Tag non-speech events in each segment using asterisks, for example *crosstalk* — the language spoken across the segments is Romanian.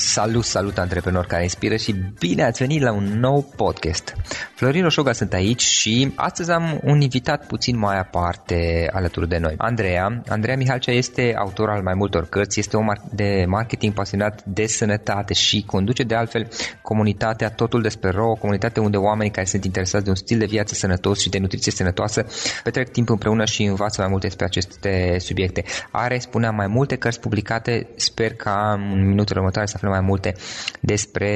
Salut, salut antreprenori care inspiră și bine ați venit la un nou podcast. Florin Roșoga sunt aici și astăzi am un invitat puțin mai aparte alături de noi. Andreea. Andreea Mihalcea este autor al mai multor cărți, este om de marketing pasionat de sănătate și conduce de altfel comunitatea Totul despre Ro, o comunitate unde oamenii care sunt interesați de un stil de viață sănătos și de nutriție sănătoasă petrec timp împreună și învață mai multe despre aceste subiecte. Are, spuneam, mai multe cărți publicate, sper ca în minutele următoare să aflăm mai multe despre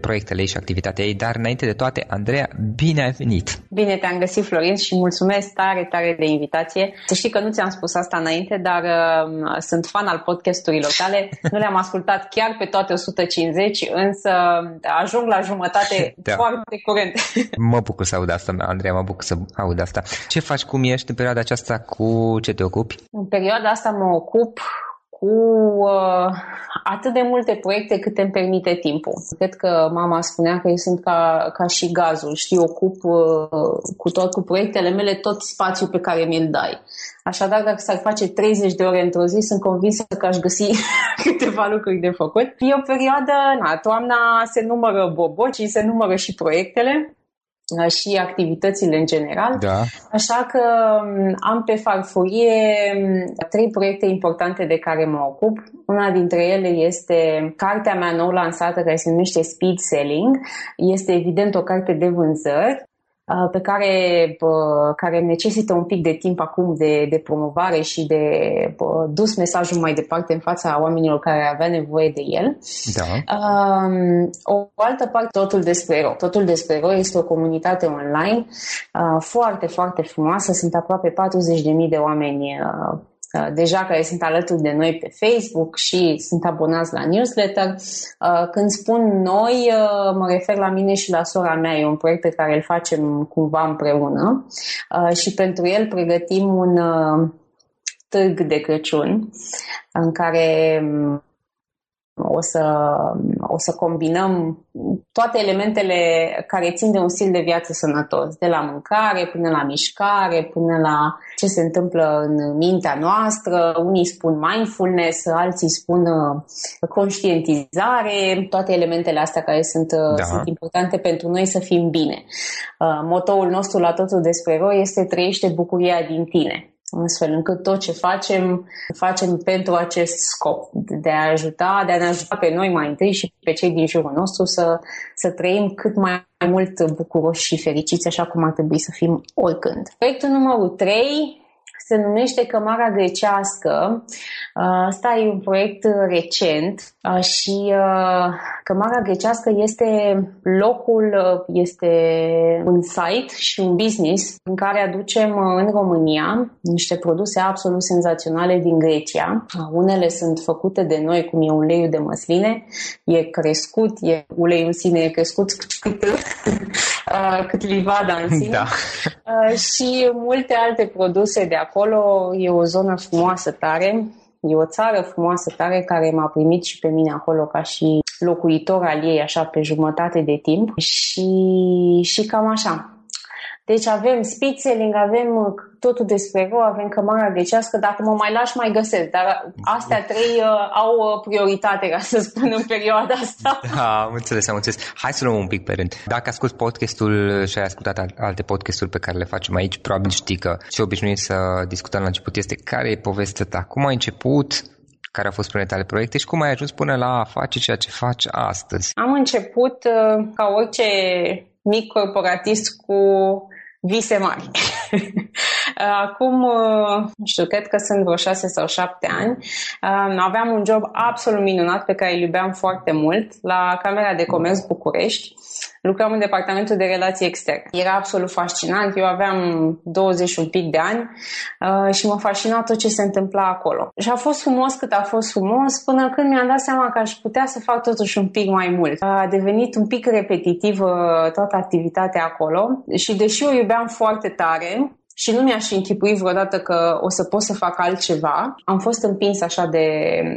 proiectele ei și activitatea ei, dar înainte de toate, Andreea, bine ai venit! Bine te-am găsit, Florin, și mulțumesc tare, tare de invitație. Să știi că nu ți-am spus asta înainte, dar uh, sunt fan al podcasturilor tale. *laughs* Nu le-am ascultat chiar pe toate 150, însă ajung la jumătate da. foarte curent. *laughs* Mă bucur să aud asta, Andreea, mă bucur să aud asta. Ce faci, cum ești în perioada aceasta, cu ce te ocupi? În perioada asta mă ocup cu uh, atât de multe proiecte cât îmi permite timpul. Cred că mama spunea că eu sunt ca, ca și gazul, știi, ocup uh, cu tot cu proiectele mele tot spațiul pe care mi-l dai. Așadar, dacă s-ar face 30 de ore într-o zi, sunt convinsă că aș găsi *laughs* câteva lucruri de făcut. E o perioadă, na, toamna se numără bobocii, se numără și proiectele și activitățile în general. Da. Așa că um, am pe farfurie um, trei proiecte importante de care mă ocup. Una dintre ele este cartea mea nou lansată care se numește Speed Selling. Este evident o carte de vânzări Uh, pe care, care necesită un pic de timp acum de, de promovare și de dus mesajul mai departe în fața oamenilor care avea nevoie de el. Da. Um, o altă parte, Totul despre Ro. Totul despre Ro este o comunitate online uh, foarte, foarte frumoasă. Sunt aproape 40.000 de oameni uh, Uh, deja care sunt alături de noi pe Facebook și sunt abonați la newsletter. Uh, când spun noi, uh, mă refer la mine și la sora mea. E un proiect pe care îl facem cumva împreună și pentru el pregătim un târg de Crăciun în care um, o să, o să combinăm toate elementele care țin de un stil de viață sănătos, de la mâncare până la mișcare, până la ce se întâmplă în mintea noastră. Unii spun mindfulness, alții spun uh, conștientizare, toate elementele astea care sunt, uh, da. sunt importante pentru noi să fim bine. Uh, motoul nostru la totul despre roi este trăiește bucuria din tine astfel încât tot ce facem, facem pentru acest scop, de a ajuta, de a ne ajuta pe noi mai întâi și pe cei din jurul nostru să, să trăim cât mai mult bucuroși și fericiți, așa cum ar trebui să fim oricând. Proiectul numărul 3 se numește Cămara Grecească. Asta e un proiect recent și Cămara Grecească este locul, este un site și un business în care aducem în România niște produse absolut senzaționale din Grecia. Unele sunt făcute de noi, cum e uleiul de măsline, e crescut, e uleiul în sine e crescut *laughs* cât, cât livada în sine. Da. Și multe alte produse de acolo acolo e o zonă frumoasă tare, e o țară frumoasă tare care m-a primit și pe mine acolo ca și locuitor al ei, așa, pe jumătate de timp și, și cam așa. Deci avem spitzeling, avem uh, totul despre rău, avem cămara grecească, dacă mă mai lași, mai găsesc. Dar astea trei uh, au uh, prioritate, ca să spun, în perioada asta. *laughs* Da, am înțeles, am înțeles. Hai să luăm un pic pe rând. Dacă ascult podcastul și ai ascultat alte podcasturi pe care le facem aici, probabil știi că ce obișnuit să discutăm la început este care e povestea ta, cum ai început, care au fost primele tale proiecte și cum ai ajuns până la a face ceea ce faci astăzi? Am început ca orice mic corporatist cu Vicemar *laughs* Acum, nu știu, cred că sunt vreo șase sau șapte ani, aveam un job absolut minunat pe care îl iubeam foarte mult la Camera de Comerț București lucram în departamentul de relații externe. Era absolut fascinant, eu aveam 20 un pic de ani uh, și mă fascina tot ce se întâmpla acolo. Și a fost frumos cât a fost frumos până când mi-am dat seama că aș putea să fac totuși un pic mai mult. A devenit un pic repetitiv toată activitatea acolo și deși o iubeam foarte tare, și nu mi-aș închipui vreodată că o să pot să fac altceva. Am fost împins așa de,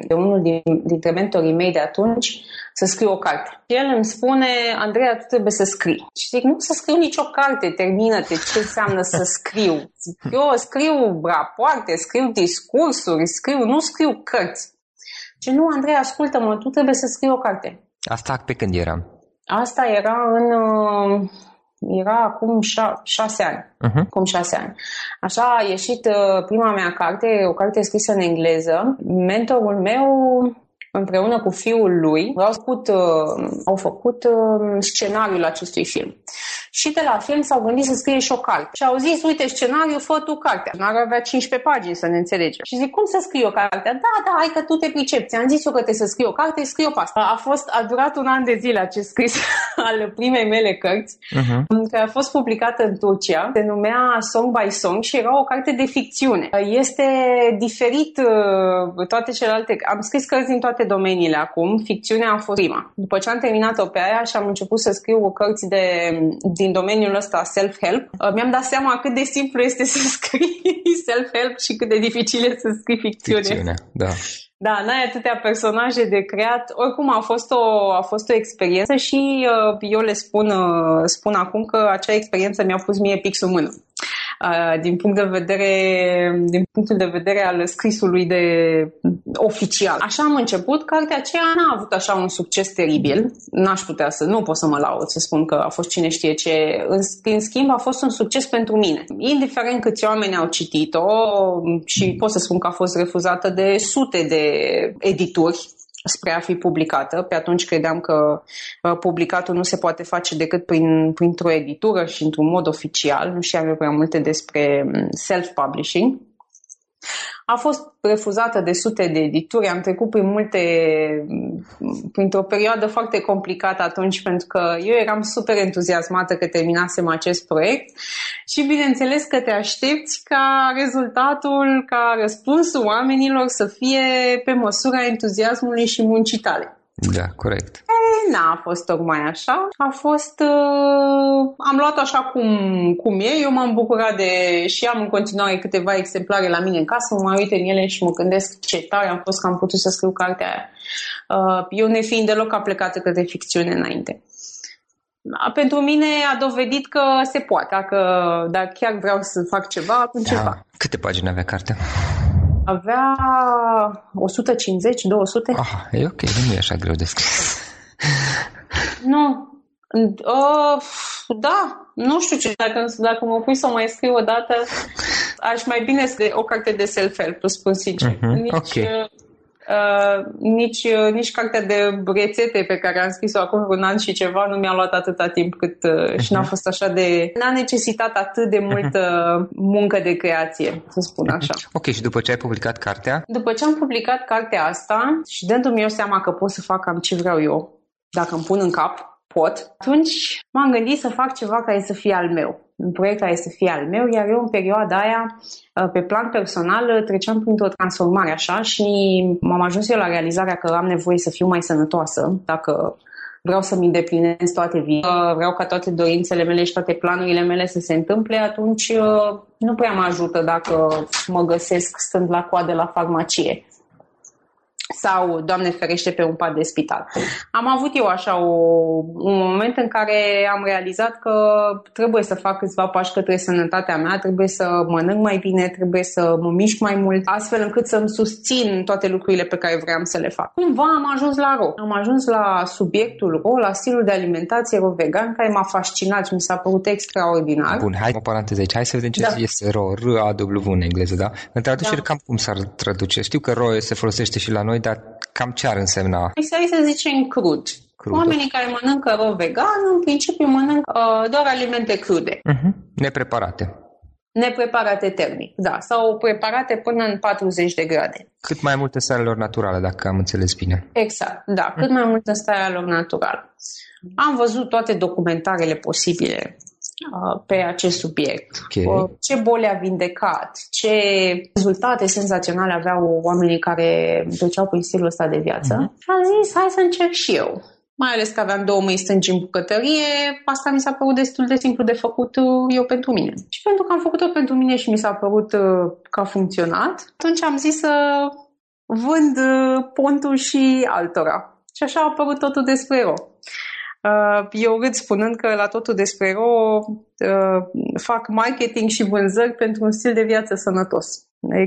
de unul din, dintre mentorii mei de atunci să scriu o carte. El îmi spune, Andreea, tu trebuie să scrii. Și zic, nu să scriu nicio carte, termină-te, ce înseamnă să scriu? Eu scriu rapoarte, scriu discursuri, scriu, nu scriu cărți. Și nu, Andreea, ascultă-mă, tu trebuie să scrii o carte. Asta pe când era? Asta era în uh, era acum șa- șase ani. Uh-huh. Acum șase ani. Așa a ieșit uh, prima mea carte, o carte scrisă în engleză. Mentorul meu împreună cu fiul lui, au făcut, uh, au făcut uh, scenariul acestui film. Și de la film s-au gândit să scrie și o carte. Și au zis, uite, scenariul, fă tu cartea. Scenariul avea 15 pagini, să ne înțelegem. Și zic, cum să scriu o carte? Da, da, hai că tu te pricepi. Ți-am zis eu că trebuie să scriu o carte, scriu o asta. A fost, a durat un an de zile acest scris *laughs* al primei mele cărți, uh-huh. care a fost publicată în Turcia. Se numea Song by Song și era o carte de ficțiune. Este diferit uh, toate celelalte. Am scris cărți din toate toate domeniile acum, ficțiunea a fost prima. După ce am terminat-o pe aia și am început să scriu cărți de, din domeniul ăsta self-help, uh, mi-am dat seama cât de simplu este *laughs* să scrii self-help și cât de dificil este să scrii ficțiune. Ficțiune, da. Da, n-ai atâtea personaje de creat. Oricum a fost o, a fost o experiență și uh, eu le spun, uh, spun acum că acea experiență mi-a pus mie pixul în mână. Uh, din punct de vedere din punctul de vedere al scrisului de oficial. Așa am început, cartea aceea n-a avut așa un succes teribil, n-aș putea să, nu pot să mă laud să spun că a fost cine știe ce, în, în schimb a fost un succes pentru mine. Indiferent câți oameni au citit-o și pot să spun că a fost refuzată de sute de edituri spre a fi publicată. Pe atunci credeam că uh, publicatul nu se poate face decât prin, printr-o editură și într-un mod oficial. Nu știam eu prea multe despre mm, self-publishing. A fost refuzată de sute de edituri, am trecut prin multe, printr-o perioadă foarte complicată atunci pentru că eu eram super entuziasmată că terminasem acest proiect și bineînțeles că te aștepți ca rezultatul, ca răspunsul oamenilor să fie pe măsura entuziasmului și muncii tale. Da, corect. E, n-a fost tocmai așa. A fost... Uh, am luat așa cum, cum e. Eu m-am bucurat de... și am în continuare câteva exemplare la mine în casă. Mă mai uit în ele și mă gândesc ce tare am fost că am putut să scriu cartea aia. Uh, eu ne fiind deloc aplecată către ficțiune înainte. Pentru mine a dovedit că se poate. Dacă, dacă chiar vreau să fac ceva, atunci da. fac. Câte pagini avea cartea? Avea 150-200. Ah, e ok, nu e așa greu de scris. nu. Uh, da, nu știu ce, dacă, dacă mă pui să o mai scriu o dată, aș mai bine să o carte de self-help, spun sincer. Uh-huh, Nici, okay. Uh, nici, uh, nici cartea de rețete pe care am scris-o acum un an și ceva nu mi-a luat atâta timp cât uh, uh-huh. și n-a mhm. fost așa de... n-a necesitat atât de multă uh-huh. muncă de creație, să spun mhm. așa. Ok, și după ce ai publicat cartea? După ce am publicat cartea asta și dându-mi eu seama că pot să fac cam ce vreau eu, dacă îmi pun în cap, pot, atunci m-am gândit să fac ceva care să fie al meu un proiect care să fie al meu, iar eu în perioada aia, uh, pe plan personal, uh, treceam printr-o transformare așa și m-am ajuns eu la realizarea că am nevoie să fiu mai sănătoasă, dacă vreau să-mi îndeplinez toate vii, uh, vreau ca toate dorințele mele și toate planurile mele să se întâmple, atunci nu prea mă ajută dacă mă găsesc stând la coadă la farmacie sau, Doamne ferește, pe un pat de spital. Am avut eu așa o, un moment în care am realizat că trebuie să fac câțiva pași către sănătatea mea, trebuie să mănânc mai bine, trebuie să mă mișc mai mult, astfel încât să-mi susțin toate lucrurile pe care vreau să le fac. Cumva am ajuns la ro. Am ajuns la subiectul ro, la stilul de alimentație ro vegan, care m-a fascinat și mi s-a părut extraordinar. Bun, hai o paranteză aici. Hai să vedem ce da. este ro, R-A-W în engleză, da? În traducere, da. cam cum s-ar traduce? Știu că ro se folosește și la noi, dar cam ce ar însemna? Hai să zicem crud. crud. Oamenii care mănâncă rău vegan, în principiu mănâncă uh, doar alimente crude. Uh-huh. Nepreparate. Nepreparate termic, da, sau preparate până în 40 de grade. Cât mai mult în starea lor naturală, dacă am înțeles bine. Exact, da, cât mai mult în starea lor naturală. Am văzut toate documentarele posibile Uh, pe acest subiect. Okay. Uh, ce boli a vindecat, ce rezultate senzaționale aveau oamenii care treceau prin stilul ăsta de viață. Uh-huh. Am zis, hai să încerc și eu. Mai ales că aveam două mâini stângi în bucătărie, asta mi s-a părut destul de simplu de făcut uh, eu pentru mine. Și pentru că am făcut-o pentru mine și mi s-a părut că a funcționat, atunci am zis să vând pontul și altora. Și așa a apărut totul despre ero. Uh, eu râd spunând că la totul despre ro uh, fac marketing și vânzări pentru un stil de viață sănătos.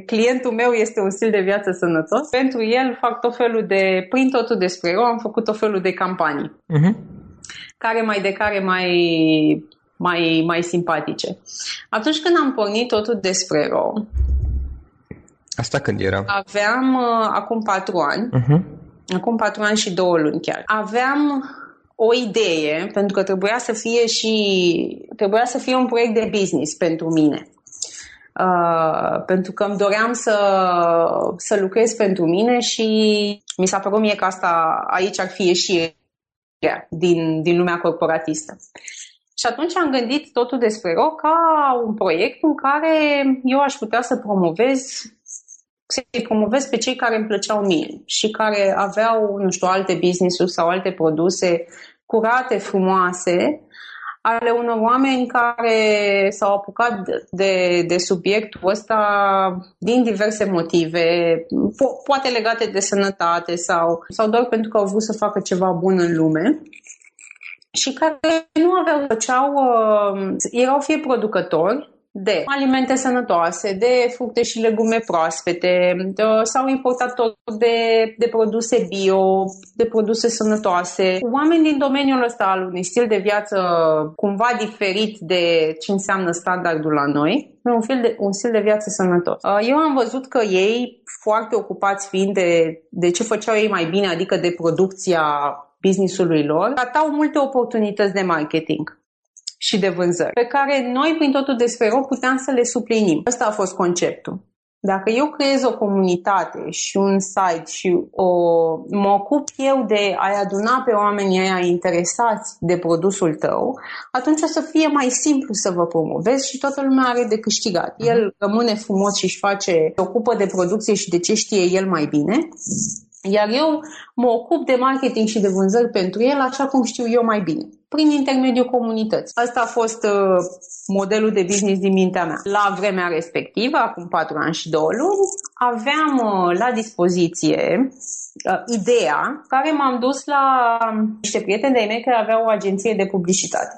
Clientul meu este un stil de viață sănătos. Pentru el fac tot felul de, prin totul despre ro, am făcut tot felul de campanii. Uh-huh. Care mai de care mai, mai, mai simpatice. Atunci când am pornit totul despre ro, Asta când era? Aveam uh, acum patru ani. Uh-huh. Acum patru ani și două luni chiar. Aveam o idee, pentru că trebuia să fie și trebuia să fie un proiect de business pentru mine. Uh, pentru că îmi doream să, să lucrez pentru mine și mi s-a părut mie că asta aici ar fi ieșirea din, din lumea corporatistă. Și atunci am gândit totul despre RO ca un proiect în care eu aș putea să promovez să-i promovez pe cei care îmi plăceau mie și care aveau, nu știu, alte business-uri sau alte produse curate, frumoase, ale unor oameni care s-au apucat de, de subiectul ăsta din diverse motive, po- poate legate de sănătate sau, sau doar pentru că au vrut să facă ceva bun în lume și care nu aveau, făceau, uh, erau fie producători de alimente sănătoase, de fructe și legume proaspete, de, sau importatori de, de produse bio, de produse sănătoase. Oameni din domeniul ăsta al unui stil de viață cumva diferit de ce înseamnă standardul la noi, un, fel de, un stil de viață sănătos. Uh, eu am văzut că ei, foarte ocupați fiind de, de ce făceau ei mai bine, adică de producția business-ului lor, ratau multe oportunități de marketing și de vânzări, pe care noi, prin totul despre ro, puteam să le suplinim. Ăsta a fost conceptul. Dacă eu creez o comunitate și un site și o, mă ocup eu de a-i aduna pe oamenii aia interesați de produsul tău, atunci o să fie mai simplu să vă promovezi și toată lumea are de câștigat. El rămâne frumos și își face, se ocupă de producție și de ce știe el mai bine iar eu mă ocup de marketing și de vânzări pentru el așa cum știu eu mai bine, prin intermediul comunității. Asta a fost uh, modelul de business din mintea mea. La vremea respectivă, acum 4 ani și 2 luni, aveam uh, la dispoziție uh, ideea care m-am dus la niște prieteni de-ai mei care aveau o agenție de publicitate.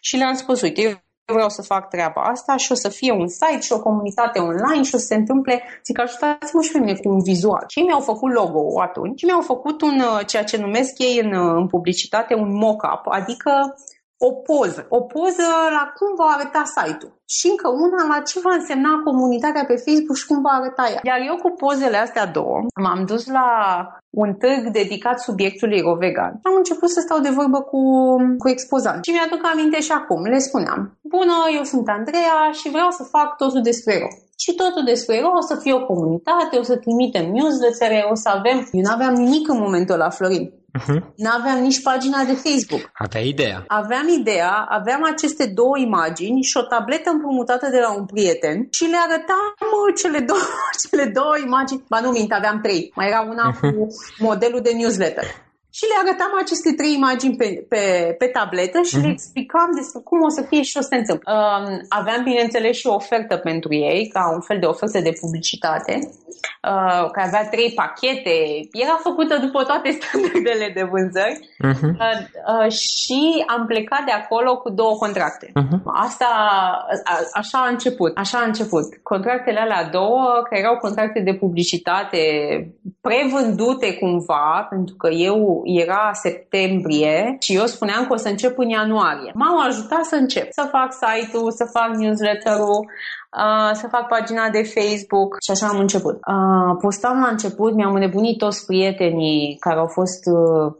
Și le-am spus, uite, eu vreau să fac treaba asta și o să fie un site și o comunitate online și o să se întâmple, zic, ajutați-mă și pe mine cu un vizual. Și mi-au făcut logo atunci și mi-au făcut un, uh, ceea ce numesc ei în, uh, în publicitate, un mock-up, adică o poză. O poză la cum va arăta site-ul. Și încă una la ce va însemna comunitatea pe Facebook și cum va arăta ea. Iar eu cu pozele astea două m-am dus la un târg dedicat subiectului rovegan. Am început să stau de vorbă cu, cu expozant. Și mi-aduc aminte și acum. Le spuneam, bună, eu sunt Andreea și vreau să fac totul despre ro. Și totul despre ro o să fie o comunitate, o să trimitem newsletter o să avem... Eu nu aveam nimic în momentul ăla, Florin. Uh-huh. N-aveam nici pagina de Facebook. Avea ideea. Aveam ideea, aveam aceste două imagini și o tabletă împrumutată de la un prieten și le arătam mă, cele, două, *laughs* cele două imagini. Ba nu mint, aveam trei. Mai era una uh-huh. cu modelul de newsletter și le arătam aceste trei imagini pe, pe, pe tabletă și uh-huh. le mhm. explicam despre cum o să fie și o să se întâmple. Uh, aveam, bineînțeles, și o ofertă pentru ei, ca un fel de ofertă de publicitate, uh, care avea trei pachete, era făcută după toate *laughs* standardele de vânzări uh-huh. uh, uh, și am plecat de acolo cu două contracte. Uh-huh. Asta, a, așa a început, așa a început. Contractele alea două, care erau contracte de publicitate prevândute cumva, pentru că eu era septembrie și eu spuneam că o să încep în ianuarie. M-au ajutat să încep, să fac site-ul, să fac newsletter-ul, Uh, să fac pagina de Facebook și așa am început. Uh, postam la început, mi-am înnebunit toți prietenii care au fost uh,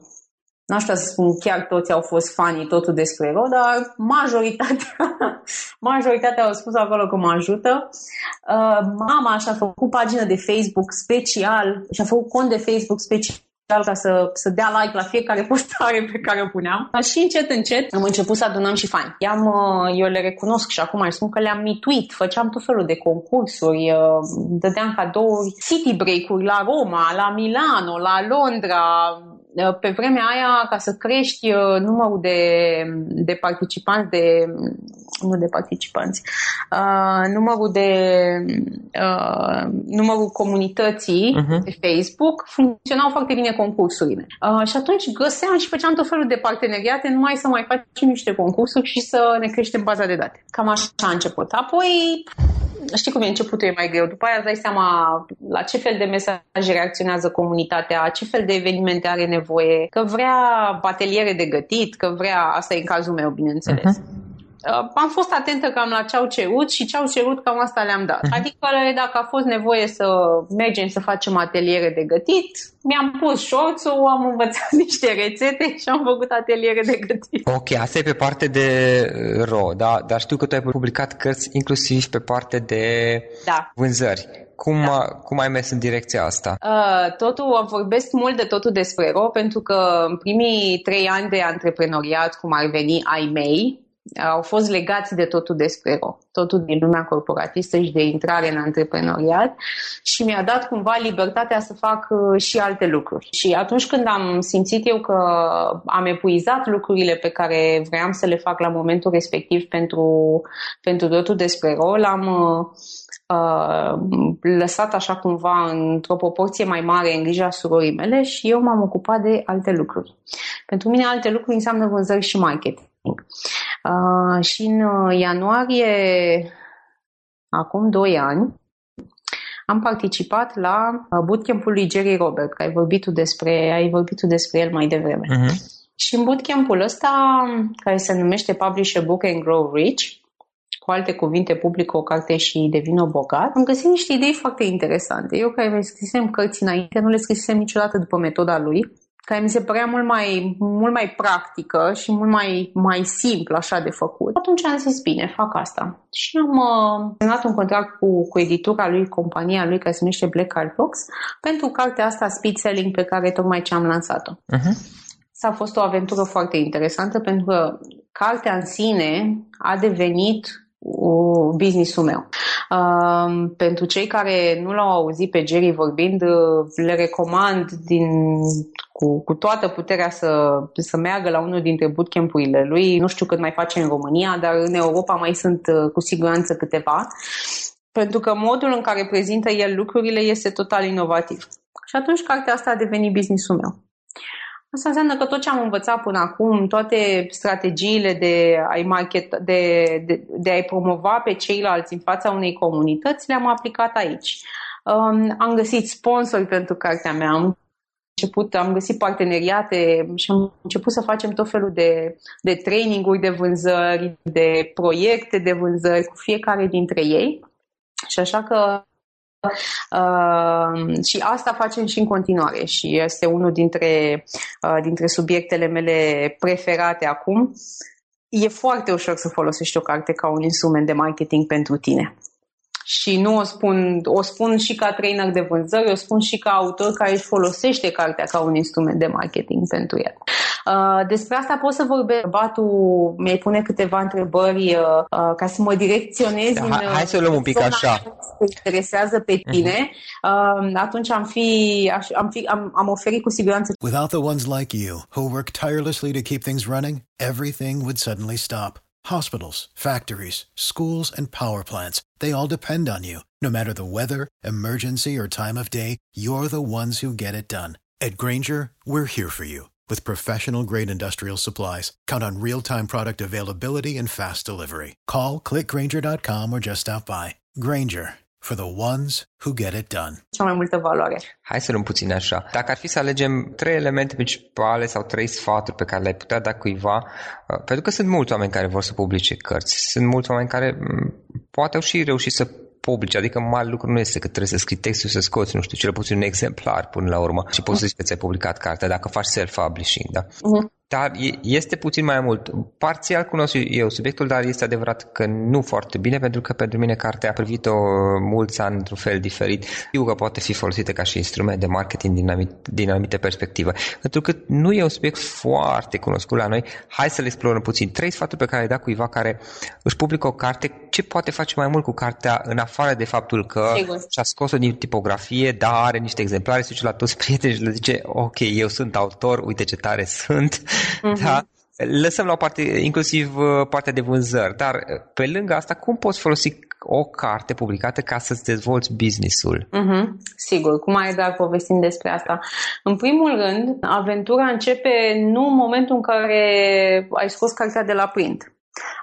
n-aș vrea să spun chiar toți au fost fanii totul despre ro, dar majoritatea, *laughs* majoritatea au spus acolo că mă ajută. Uh, mama și-a făcut pagină de Facebook special, și-a făcut cont de Facebook special ca să, să dea like la fiecare *laughs* postare pe care o puneam. Și încet, încet am început să adunăm și fani. I-am, uh, eu le recunosc și acum îi spun că le-am mituit, făceam tot felul de concursuri, uh, dădeam cadouri, city break-uri la Roma, la Milano, la Londra, uh, pe vremea aia, ca să crești numărul de, de participanți, de, nu de participanți, uh, numărul de uh, numărul comunității uh-huh. pe Facebook, funcționau foarte bine concursurile. Uh, și atunci găseam și făceam tot felul de parteneriate, numai să mai facem niște concursuri și să ne creștem baza de date. Cam așa a început. Apoi, știi cum e începutul, e mai greu. După aia îți dai seama la ce fel de mesaje reacționează comunitatea, ce fel de evenimente are nevoie, că vrea ateliere de gătit, că vrea, asta e în cazul meu, bineînțeles. Uh-huh Uh, am fost atentă cam la ce au cerut și ce au cerut cam asta le-am dat. Uh-huh. Adică dacă a fost nevoie să mergem să facem ateliere de gătit, mi-am pus șorțul, am învățat *laughs* niște rețete și am făcut ateliere de gătit. Ok, asta e pe parte de uh, ro, da? dar știu că tu ai publicat cărți inclusiv pe parte de da. vânzări. Cum, da. cum ai mers în direcția asta? Uh, totul, vorbesc mult de totul despre ro, pentru că în primii trei ani de antreprenoriat, cum ar veni ai mei, au fost legați de totul despre ro, totul din lumea corporatistă și de intrare în antreprenoriat și mi-a dat cumva libertatea să fac uh, și alte lucruri. Și atunci când am simțit eu că am epuizat lucrurile pe care vreau să le fac la momentul respectiv pentru, pentru totul despre ro, l-am uh, uh, lăsat așa cumva într-o proporție mai mare în grija surorii mele și eu m-am ocupat de alte lucruri. Pentru mine alte lucruri înseamnă vânzări și marketing. Uh, și în uh, ianuarie, acum 2 ani, am participat la uh, bootcamp-ul lui Jerry Robert, că ai vorbit tu despre, ai vorbit tu despre el mai devreme. Uh-huh. Și în bootcamp-ul ăsta, care se numește Publish a Book and Grow Rich, cu alte cuvinte, publică o carte și devină bogat, am găsit niște idei foarte interesante. Eu care scrisem cărți înainte, nu le scrisem niciodată după metoda lui care mi se părea mult mai, mult mai practică și mult mai, mai simplu așa de făcut. Atunci am zis, bine, fac asta. Și am uh, semnat un contract cu, cu editura lui, compania lui, care se numește Black Card Box, pentru cartea asta Speed Selling pe care tocmai ce am lansat-o. Uh-huh. S-a fost o aventură foarte interesantă pentru că cartea în sine a devenit business-ul meu. Uh, pentru cei care nu l-au auzit pe Jerry vorbind, uh, le recomand din, cu, cu toată puterea să, să meargă la unul dintre bootcamp-urile lui. Nu știu cât mai face în România, dar în Europa mai sunt uh, cu siguranță câteva. Pentru că modul în care prezintă el lucrurile este total inovativ. Și atunci cartea asta a devenit business-ul meu. Asta înseamnă că tot ce am învățat până acum, toate strategiile de a-i, market, de, de, de a-i promova pe ceilalți în fața unei comunități, le-am aplicat aici. Um, am găsit sponsori pentru cartea mea, am început, am găsit parteneriate și am început să facem tot felul de, de traininguri de vânzări, de proiecte de vânzări cu fiecare dintre ei. Și așa că Uh, și asta facem și în continuare și este unul dintre, uh, dintre subiectele mele preferate acum. E foarte ușor să folosești o carte ca un instrument de marketing pentru tine. Și nu o spun, o spun și ca trainer de vânzări, o spun și ca autor care își folosește cartea ca un instrument de marketing pentru el. Uh, despre asta pot să vorbesc. Batu mi-ai pune câteva întrebări uh, uh, ca să mă direcționez da, în Hai să luăm un pic așa. interesează pe mhm. tine. Uh-huh. Atunci am fi, am, fi am, am oferit cu siguranță. Without the ones like you, who work tirelessly to keep things running, everything would suddenly stop. Hospitals, factories, schools, and power plants, they all depend on you. No matter the weather, emergency, or time of day, you're the ones who get it done. At Granger, we're here for you with professional grade industrial supplies. Count on real time product availability and fast delivery. Call clickgranger.com or just stop by. Granger for the ones who get it done. Cea mai multă valoare. Hai să luăm puțin așa. Dacă ar fi să alegem trei elemente principale sau trei sfaturi pe care le-ai putea da cuiva, uh, pentru că sunt mulți oameni care vor să publice cărți, sunt mulți oameni care mm, poate au și reușit să publice, adică mare lucru nu este că trebuie să scrii textul să scoți, nu știu, cel puțin un exemplar până la urmă și poți să zici că ți-ai publicat cartea dacă faci self-publishing, da? Uh-huh. Dar este puțin mai mult. Parțial cunosc eu subiectul, dar este adevărat că nu foarte bine, pentru că pentru mine cartea a privit-o mulți ani într-un fel diferit. Știu că poate fi folosită ca și instrument de marketing din, anumite, din anumite perspective. Pentru că nu e un subiect foarte cunoscut la noi, hai să le explorăm puțin. Trei sfaturi pe care le da cuiva care își publică o carte, ce poate face mai mult cu cartea, în afară de faptul că și-a scos-o din tipografie, da, are niște exemplare, se duce la toți prietenii și le zice, ok, eu sunt autor, uite ce tare sunt uh-huh. da? Lăsăm la o parte, inclusiv uh, partea de vânzări, dar uh, pe lângă asta, cum poți folosi o carte publicată ca să-ți dezvolți business-ul? Uh-huh. Sigur, cum ai dar povestim despre asta. În primul rând, aventura începe nu în momentul în care ai scos cartea de la print.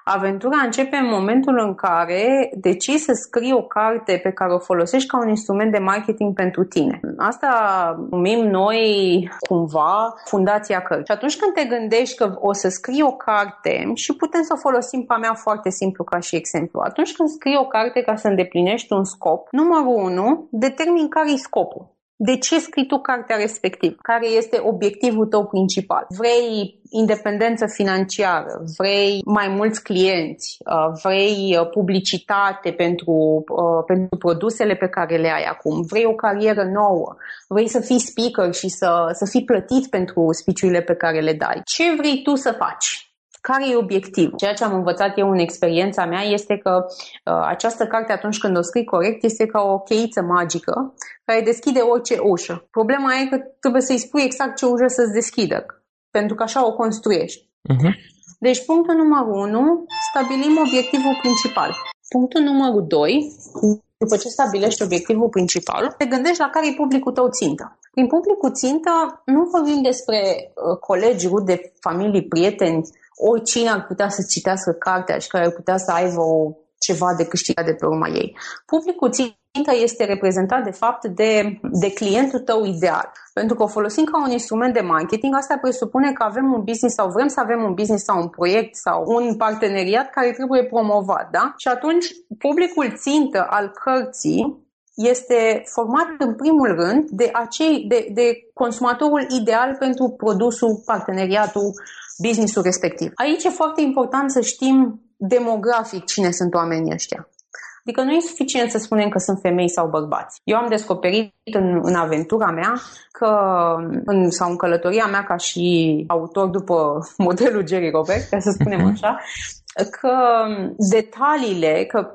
Aventura începe în momentul în care decizi să scrii o carte pe care o folosești ca un instrument de marketing pentru tine. Asta numim noi cumva fundația cărții. Și atunci când te gândești că o să scrii o carte și putem să o folosim pe mea foarte simplu ca și exemplu. Atunci când scrii o carte ca să îndeplinești un scop, numărul 1, determin care e scopul. De ce scrii tu cartea respectivă? Care este obiectivul tău principal? Vrei independență financiară, vrei mai mulți clienți, uh, vrei uh, publicitate pentru, uh, pentru produsele pe care le ai acum, vrei o carieră nouă, vrei să fii speaker și să, să fii plătit pentru speech pe care le dai. Ce vrei tu să faci? Care e obiectivul? Ceea ce am învățat eu în experiența mea este că uh, această carte, atunci când o scrii corect, este ca o cheiță magică care deschide orice ușă. Problema e că trebuie să-i spui exact ce ușă să-ți deschidă, pentru că așa o construiești. Uh-huh. Deci, punctul numărul 1, stabilim obiectivul principal. Punctul numărul 2, după ce stabilești obiectivul principal, te gândești la care e publicul tău țintă. Prin publicul țintă nu vorbim despre uh, colegi, rude, familii, prieteni, oricine ar putea să citească cartea și care ar putea să aibă o, ceva de câștigat de pe urma ei. Publicul țintă este reprezentat de fapt de, de clientul tău ideal. Pentru că o folosim ca un instrument de marketing, asta presupune că avem un business sau vrem să avem un business sau un proiect sau un parteneriat care trebuie promovat. Da? Și atunci publicul țintă al cărții este format în primul rând de, acei, de, de consumatorul ideal pentru produsul, parteneriatul, businessul respectiv. Aici e foarte important să știm demografic cine sunt oamenii ăștia. Adică nu e suficient să spunem că sunt femei sau bărbați. Eu am descoperit în, în aventura mea că, în, sau în călătoria mea ca și autor după *laughs* modelul Jerry Robert, ca să spunem așa, că detaliile, că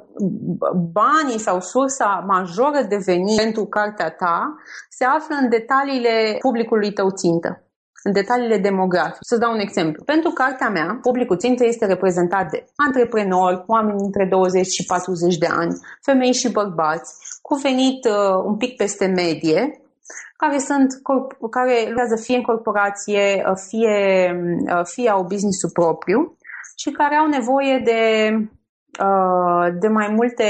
banii sau sursa majoră de venit pentru cartea ta se află în detaliile publicului tău țintă în detaliile demografice. Să dau un exemplu. Pentru cartea mea, publicul țintă este reprezentat de antreprenori, oameni între 20 și 40 de ani, femei și bărbați, cu venit uh, un pic peste medie, care sunt care lucrează fie în corporație, uh, fie, uh, fie au business-ul propriu și care au nevoie de Uh, de mai multe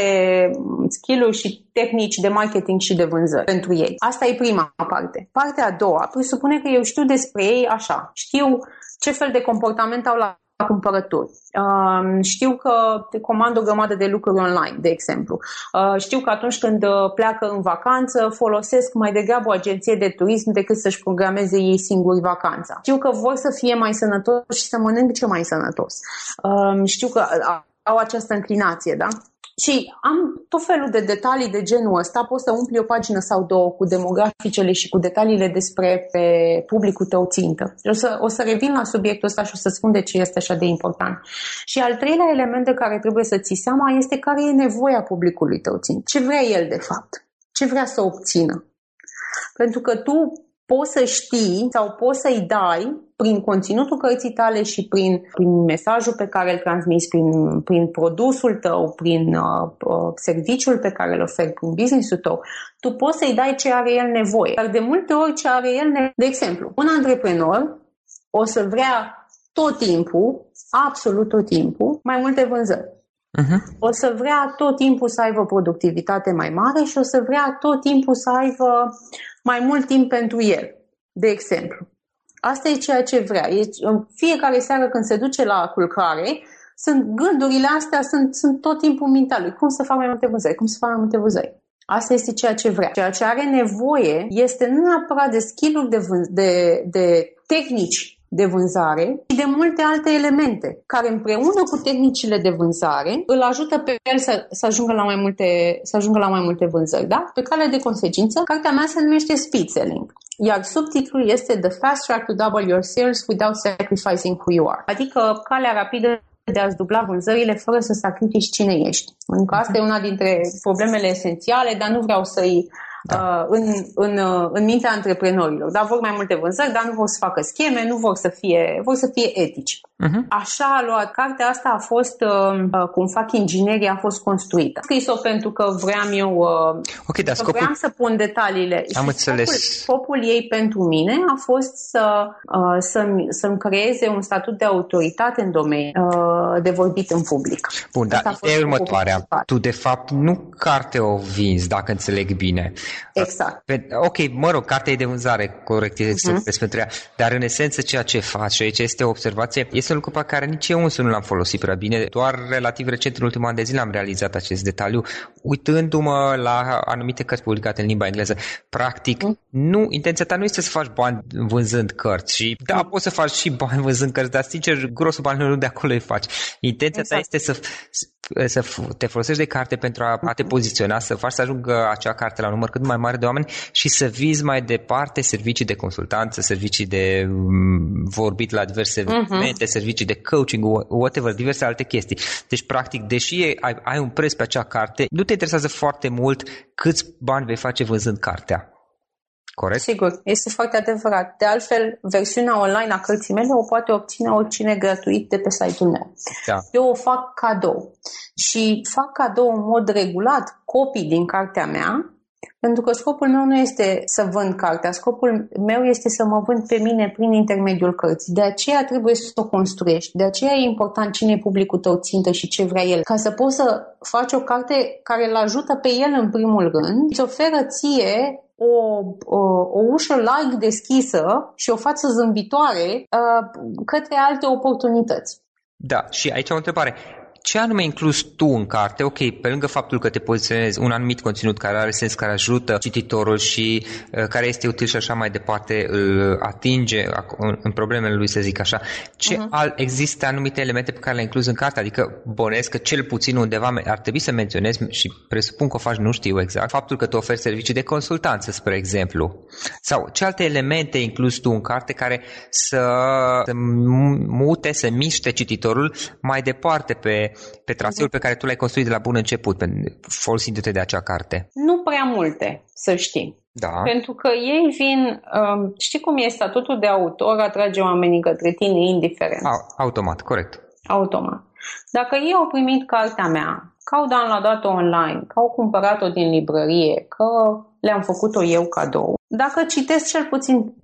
skill-uri și tehnici de marketing și de vânzări pentru ei. Asta e prima parte. Partea a doua presupune că eu știu despre ei așa. Știu ce fel de comportament au la cumpărături. Uh, știu că te comand o grămadă de lucruri online, de exemplu. Uh, știu că atunci când pleacă în vacanță, folosesc mai degrabă o agenție de turism decât să-și programeze ei singuri vacanța. Știu că vor să fie mai sănătoși și să mănânce mai sănătos. Uh, știu că au această înclinație, da? Și am tot felul de detalii de genul ăsta, poți să umpli o pagină sau două cu demograficele și cu detaliile despre pe publicul tău țintă. O să, o să revin la subiectul ăsta și o să spun de ce este așa de important. Și al treilea element de care trebuie să ții seama este care e nevoia publicului tău țintă. Ce vrea el de fapt? Ce vrea să obțină? Pentru că tu poți să știi sau poți să-i dai prin conținutul cărții tale și prin, prin mesajul pe care îl transmiți, prin, prin produsul tău, prin uh, uh, serviciul pe care îl oferi, prin businessul tău, tu poți să-i dai ce are el nevoie. Dar de multe ori ce are el nevoie, de exemplu, un antreprenor o să vrea tot timpul, absolut tot timpul, mai multe vânzări. Uh-huh. O să vrea tot timpul să aibă productivitate mai mare și o să vrea tot timpul să aibă mai mult timp pentru el, de exemplu. Asta e ceea ce vrea. E, în fiecare seară când se duce la culcare, sunt gândurile astea sunt, sunt tot timpul în mintea lui. Cum să fac mai multe vânzări? Cum să fac mai multe vânzări? Asta este ceea ce vrea. Ceea ce are nevoie este nu neapărat de skill de, de, de tehnici de vânzare și de multe alte elemente care împreună cu tehnicile de vânzare îl ajută pe el să, să, ajungă, la mai multe, să ajungă la mai multe vânzări. Da? Pe cale de consecință, cartea mea se numește Speed Selling iar subtitlul este The Fast Track to Double Your Sales Without Sacrificing Who You Are, adică calea rapidă de a-ți dubla vânzările fără să sacrifici cine ești. Pentru că asta e una dintre problemele esențiale, dar nu vreau să-i da. uh, în, în, uh, în mintea antreprenorilor. Dar vor mai multe vânzări, dar nu vor să facă scheme, nu vor să fie, vor să fie etici. Uh-huh. Așa a luat. Cartea asta a fost, uh, uh, cum fac inginerii, a fost construită. Am scris-o pentru că vreau eu uh, okay, da, scopul... vreau să pun detaliile. Am și înțeles. Scopul, scopul ei pentru mine a fost să, uh, să-mi, să-mi creeze un statut de autoritate în domeniu uh, de vorbit în public. Bun, dar e următoarea. Tu, de fapt, nu carte o vinzi, dacă înțeleg bine. Exact. Pe, ok, mă rog, cartea e de vânzare, corect, uh-huh. pentru ea, dar în esență ceea ce faci, și aici este o observație, este un lucru pe care nici eu însă nu l-am folosit prea bine, doar relativ recent, în ultimul an de zile, am realizat acest detaliu. uitându-mă la anumite cărți publicate în limba engleză, practic, mm. nu, intenția ta nu este să faci bani vânzând cărți și da, mm. poți să faci și bani vânzând cărți, dar sincer, grosul banilor nu de acolo îi faci. Intenția exact. ta este să, să te folosești de carte pentru a, a te poziționa, să faci să ajungă acea carte la un număr cât mai mare de oameni și să vizi mai departe servicii de consultanță, servicii de mm, vorbit la diverse mhm. evenimente, uh-huh. servicii de coaching, whatever, diverse alte chestii. Deci, practic, deși ai, ai un preț pe acea carte, nu te interesează foarte mult câți bani vei face vânzând cartea. Corect? Sigur, este foarte adevărat. De altfel, versiunea online a cărții mele o poate obține oricine gratuit de pe site-ul meu. Da. Eu o fac cadou și fac cadou în mod regulat copii din cartea mea pentru că scopul meu nu este să vând cartea, scopul meu este să mă vând pe mine prin intermediul cărții. De aceea trebuie să o construiești. De aceea e important cine e publicul tău țintă și ce vrea el. Ca să poți să faci o carte care îl ajută pe el în primul rând, îți oferă ție o, o, o ușă larg deschisă și o față zâmbitoare uh, către alte oportunități. Da, și aici o întrebare ce anume inclus tu în carte? Ok, pe lângă faptul că te poziționezi un anumit conținut care are sens, care ajută cititorul și uh, care este util și așa mai departe, îl atinge în problemele lui, să zic așa. Ce uh-huh. al, există anumite elemente pe care le-ai inclus în carte? Adică bănesc că cel puțin undeva ar trebui să menționezi și presupun că o faci, nu știu exact, faptul că tu oferi servicii de consultanță, spre exemplu. Sau ce alte elemente inclus tu în carte care să, să mute, să miște cititorul mai departe pe pe traseul pe care tu l-ai construit de la bun început, folosindu-te de acea carte? Nu prea multe, să știi. Da. Pentru că ei vin, um, știi cum e statutul de autor, atrage oamenii către tine indiferent. A, automat, corect. Automat. Dacă ei au primit cartea mea, că au downloadat-o online, că au cumpărat-o din librărie, că le-am făcut-o eu cadou, dacă citesc cel puțin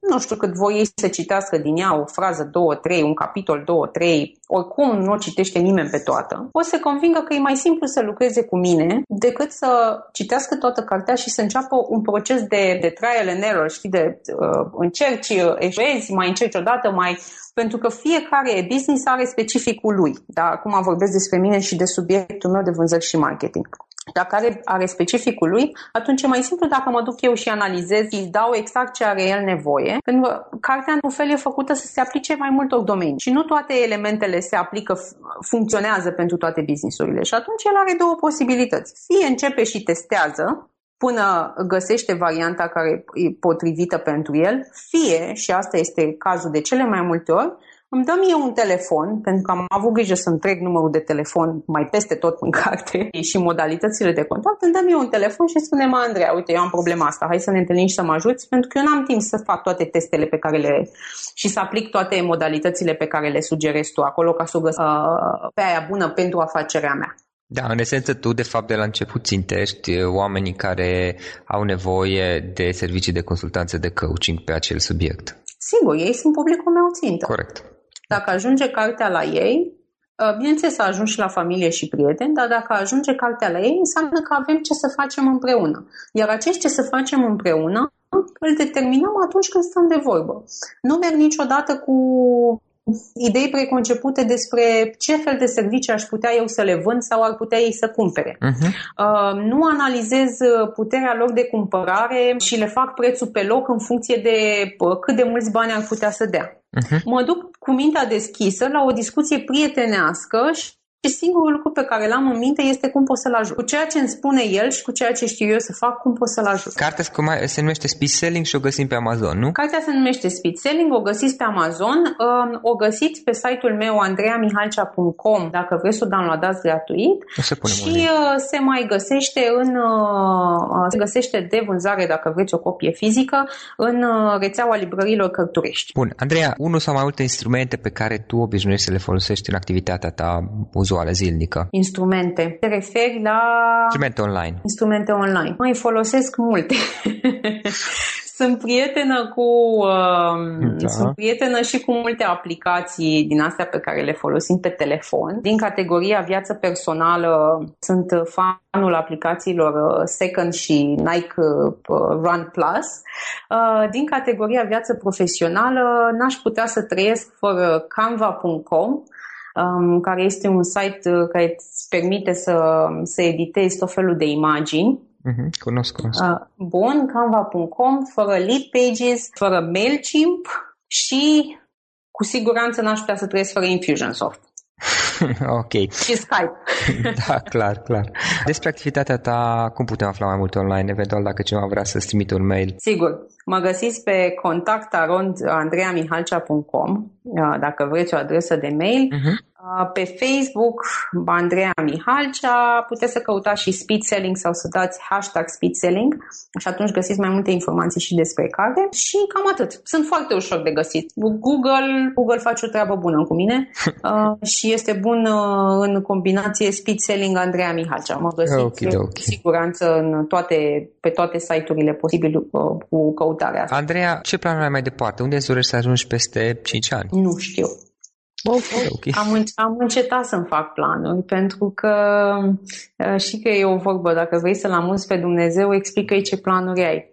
nu știu cât voi ei să citească din ea o frază, două, trei, un capitol, două, trei, oricum nu o citește nimeni pe toată, o să convingă că e mai simplu să lucreze cu mine decât să citească toată cartea și să înceapă un proces de, de trial and error, știi, de uh, încerci, uh, eșuezi, mai încerci odată, mai... Pentru că fiecare business are specificul lui. Da? Acum vorbesc despre mine și de subiectul meu de vânzări și marketing dacă are, are specificul lui, atunci e mai simplu dacă mă duc eu și analizez, îi dau exact ce are el nevoie, pentru că cartea în fel e făcută să se aplice mai multor domenii. Și nu toate elementele se aplică, funcționează pentru toate businessurile. Și atunci el are două posibilități. Fie începe și testează până găsește varianta care e potrivită pentru el, fie, și asta este cazul de cele mai multe ori, îmi dă mie un telefon, pentru că am avut grijă să întreg numărul de telefon mai peste tot în carte *laughs* și modalitățile de contact, îmi dă mie un telefon și spune, mă, Andreea, uite, eu am problema asta, hai să ne întâlnim și să mă ajuți, pentru că eu n-am timp să fac toate testele pe care le... și să aplic toate modalitățile pe care le sugerezi tu acolo ca să o găsesc uh, pe aia bună pentru afacerea mea. Da, în esență tu de fapt de la început țintești oamenii care au nevoie de servicii de consultanță de coaching pe acel subiect. Sigur, ei sunt publicul meu țintă. Corect. Dacă ajunge cartea la ei, ă, bineînțeles să ajung și la familie și prieteni, dar dacă ajunge cartea la ei, înseamnă că avem ce să facem împreună. Iar acești ce să facem împreună îl determinăm atunci când stăm de vorbă. Nu merg niciodată cu idei preconcepute despre ce fel de servicii aș putea eu să le vând sau ar putea ei să cumpere. Uh-huh. Uh, nu analizez puterea lor de cumpărare și le fac prețul pe loc în funcție de uh, cât de mulți bani ar putea să dea. Uh-huh. Mă duc cu mintea deschisă la o discuție prietenească și și singurul lucru pe care l-am în minte este cum pot să-l ajut. Cu ceea ce îmi spune el și cu ceea ce știu eu să fac, cum pot să-l ajut. Cartea se numește Speed Selling și o găsim pe Amazon, nu? Cartea se numește Speed Selling, o găsiți pe Amazon, um, o găsiți pe site-ul meu andreamihalcea.com dacă vreți să o downloadați gratuit. O să punem și uh, se mai găsește în uh, se găsește de vânzare dacă vreți o copie fizică în uh, rețeaua librărilor cărturești. Bun, Andreea, unul sau mai multe instrumente pe care tu obișnuiești să le folosești în activitatea ta uzuală, zilnică? Instrumente. Te referi la... Instrumente online. Instrumente online. Mai folosesc multe. *laughs* sunt prietenă cu uh, da. sunt prietenă și cu multe aplicații din astea pe care le folosim pe telefon. Din categoria viață personală sunt fanul aplicațiilor uh, Second și Nike uh, Run Plus. Uh, din categoria viață profesională n-aș putea să trăiesc fără canva.com um, care este un site uh, care îți permite să, să editezi tot felul de imagini. Uh-huh, cunosc, cunosc. Uh, bun, canva.com, fără lead pages, fără MailChimp și cu siguranță n-aș putea să trăiesc fără Infusionsoft. *laughs* ok. Și Skype. *laughs* da, clar, clar. Despre activitatea ta, cum putem afla mai multe online, eventual dacă cineva vrea să-ți trimite un mail? Sigur. Mă găsiți pe contactarondandreamihalcea.com dacă vreți o adresă de mail. Uh-huh. Pe Facebook, Andreea Mihalcea, puteți să căutați și speed selling sau să dați hashtag speed selling și atunci găsiți mai multe informații și despre carte și cam atât. Sunt foarte ușor de găsit. Google, Google face o treabă bună cu mine uh, *laughs* și este bun uh, în combinație speed selling Andreea Mihalcea. Mă găsiți okay, okay. cu siguranță în toate, pe toate site-urile posibile uh, cu căutarea asta. Andreea, ce planuri ai mai departe? Unde îți dorești să ajungi peste 5 ani? Nu știu. Okay, okay. Am, înce- am încetat să-mi fac planuri pentru că uh, și că e o vorbă, dacă vrei să-L amuzi pe Dumnezeu, explică-i ce planuri ai.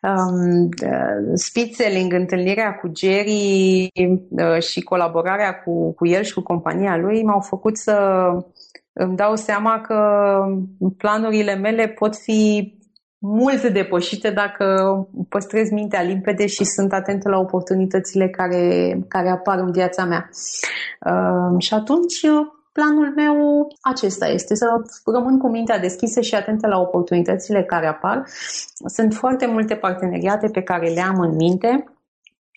Um, uh, Spitzeling, întâlnirea cu Jerry uh, și colaborarea cu, cu el și cu compania lui m-au făcut să îmi dau seama că planurile mele pot fi mult depășite dacă păstrez mintea limpede și sunt atentă la oportunitățile care, care apar în viața mea. Uh, și atunci planul meu acesta este să rămân cu mintea deschisă și atentă la oportunitățile care apar. Sunt foarte multe parteneriate pe care le am în minte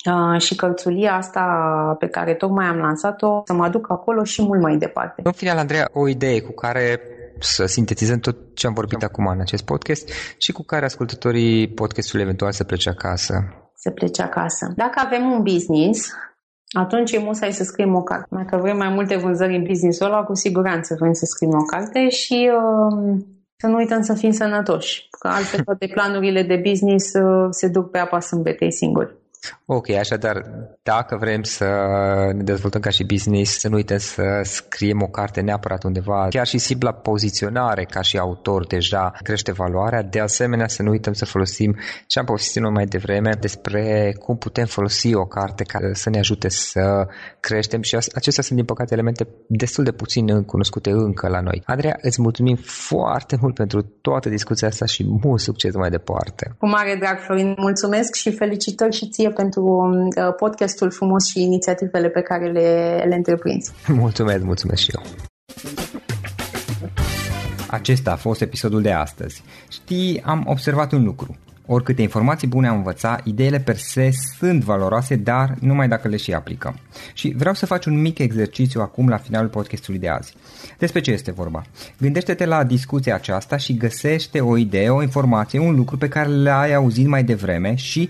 uh, și cărțulia asta pe care tocmai am lansat-o să mă aduc acolo și mult mai departe. În final, Andreea, o idee cu care să sintetizăm tot ce am vorbit acum în acest podcast și cu care ascultătorii podcastului eventual să plece acasă. Să plece acasă. Dacă avem un business, atunci e musai să scriem o carte. Dacă vrem mai multe vânzări în business-ul ăla, cu siguranță vrem să scriem o carte și uh, să nu uităm să fim sănătoși, că altfel toate *laughs* planurile de business uh, se duc pe apa sâmbetei singuri. Ok, așadar, dacă vrem să ne dezvoltăm ca și business, să nu uităm să scriem o carte neapărat undeva, chiar și simpla poziționare ca și autor deja crește valoarea. De asemenea, să nu uităm să folosim ce am povestit mai devreme despre cum putem folosi o carte care să ne ajute să creștem și acestea sunt, din păcate, elemente destul de puțin cunoscute încă la noi. Andreea, îți mulțumim foarte mult pentru toată discuția asta și mult succes mai departe. Cu mare drag, Florin, mulțumesc și felicitări și ție pentru uh, podcastul frumos și inițiativele pe care le, le întreprinzi. *laughs* Mulțumesc, mulțumesc și eu. Acesta a fost episodul de astăzi. Știi, am observat un lucru. Oricâte informații bune am învățat, ideile per se sunt valoroase, dar numai dacă le și aplicăm. Și vreau să faci un mic exercițiu acum la finalul podcastului de azi. Despre ce este vorba? Gândește-te la discuția aceasta și găsește o idee, o informație, un lucru pe care le-ai auzit mai devreme și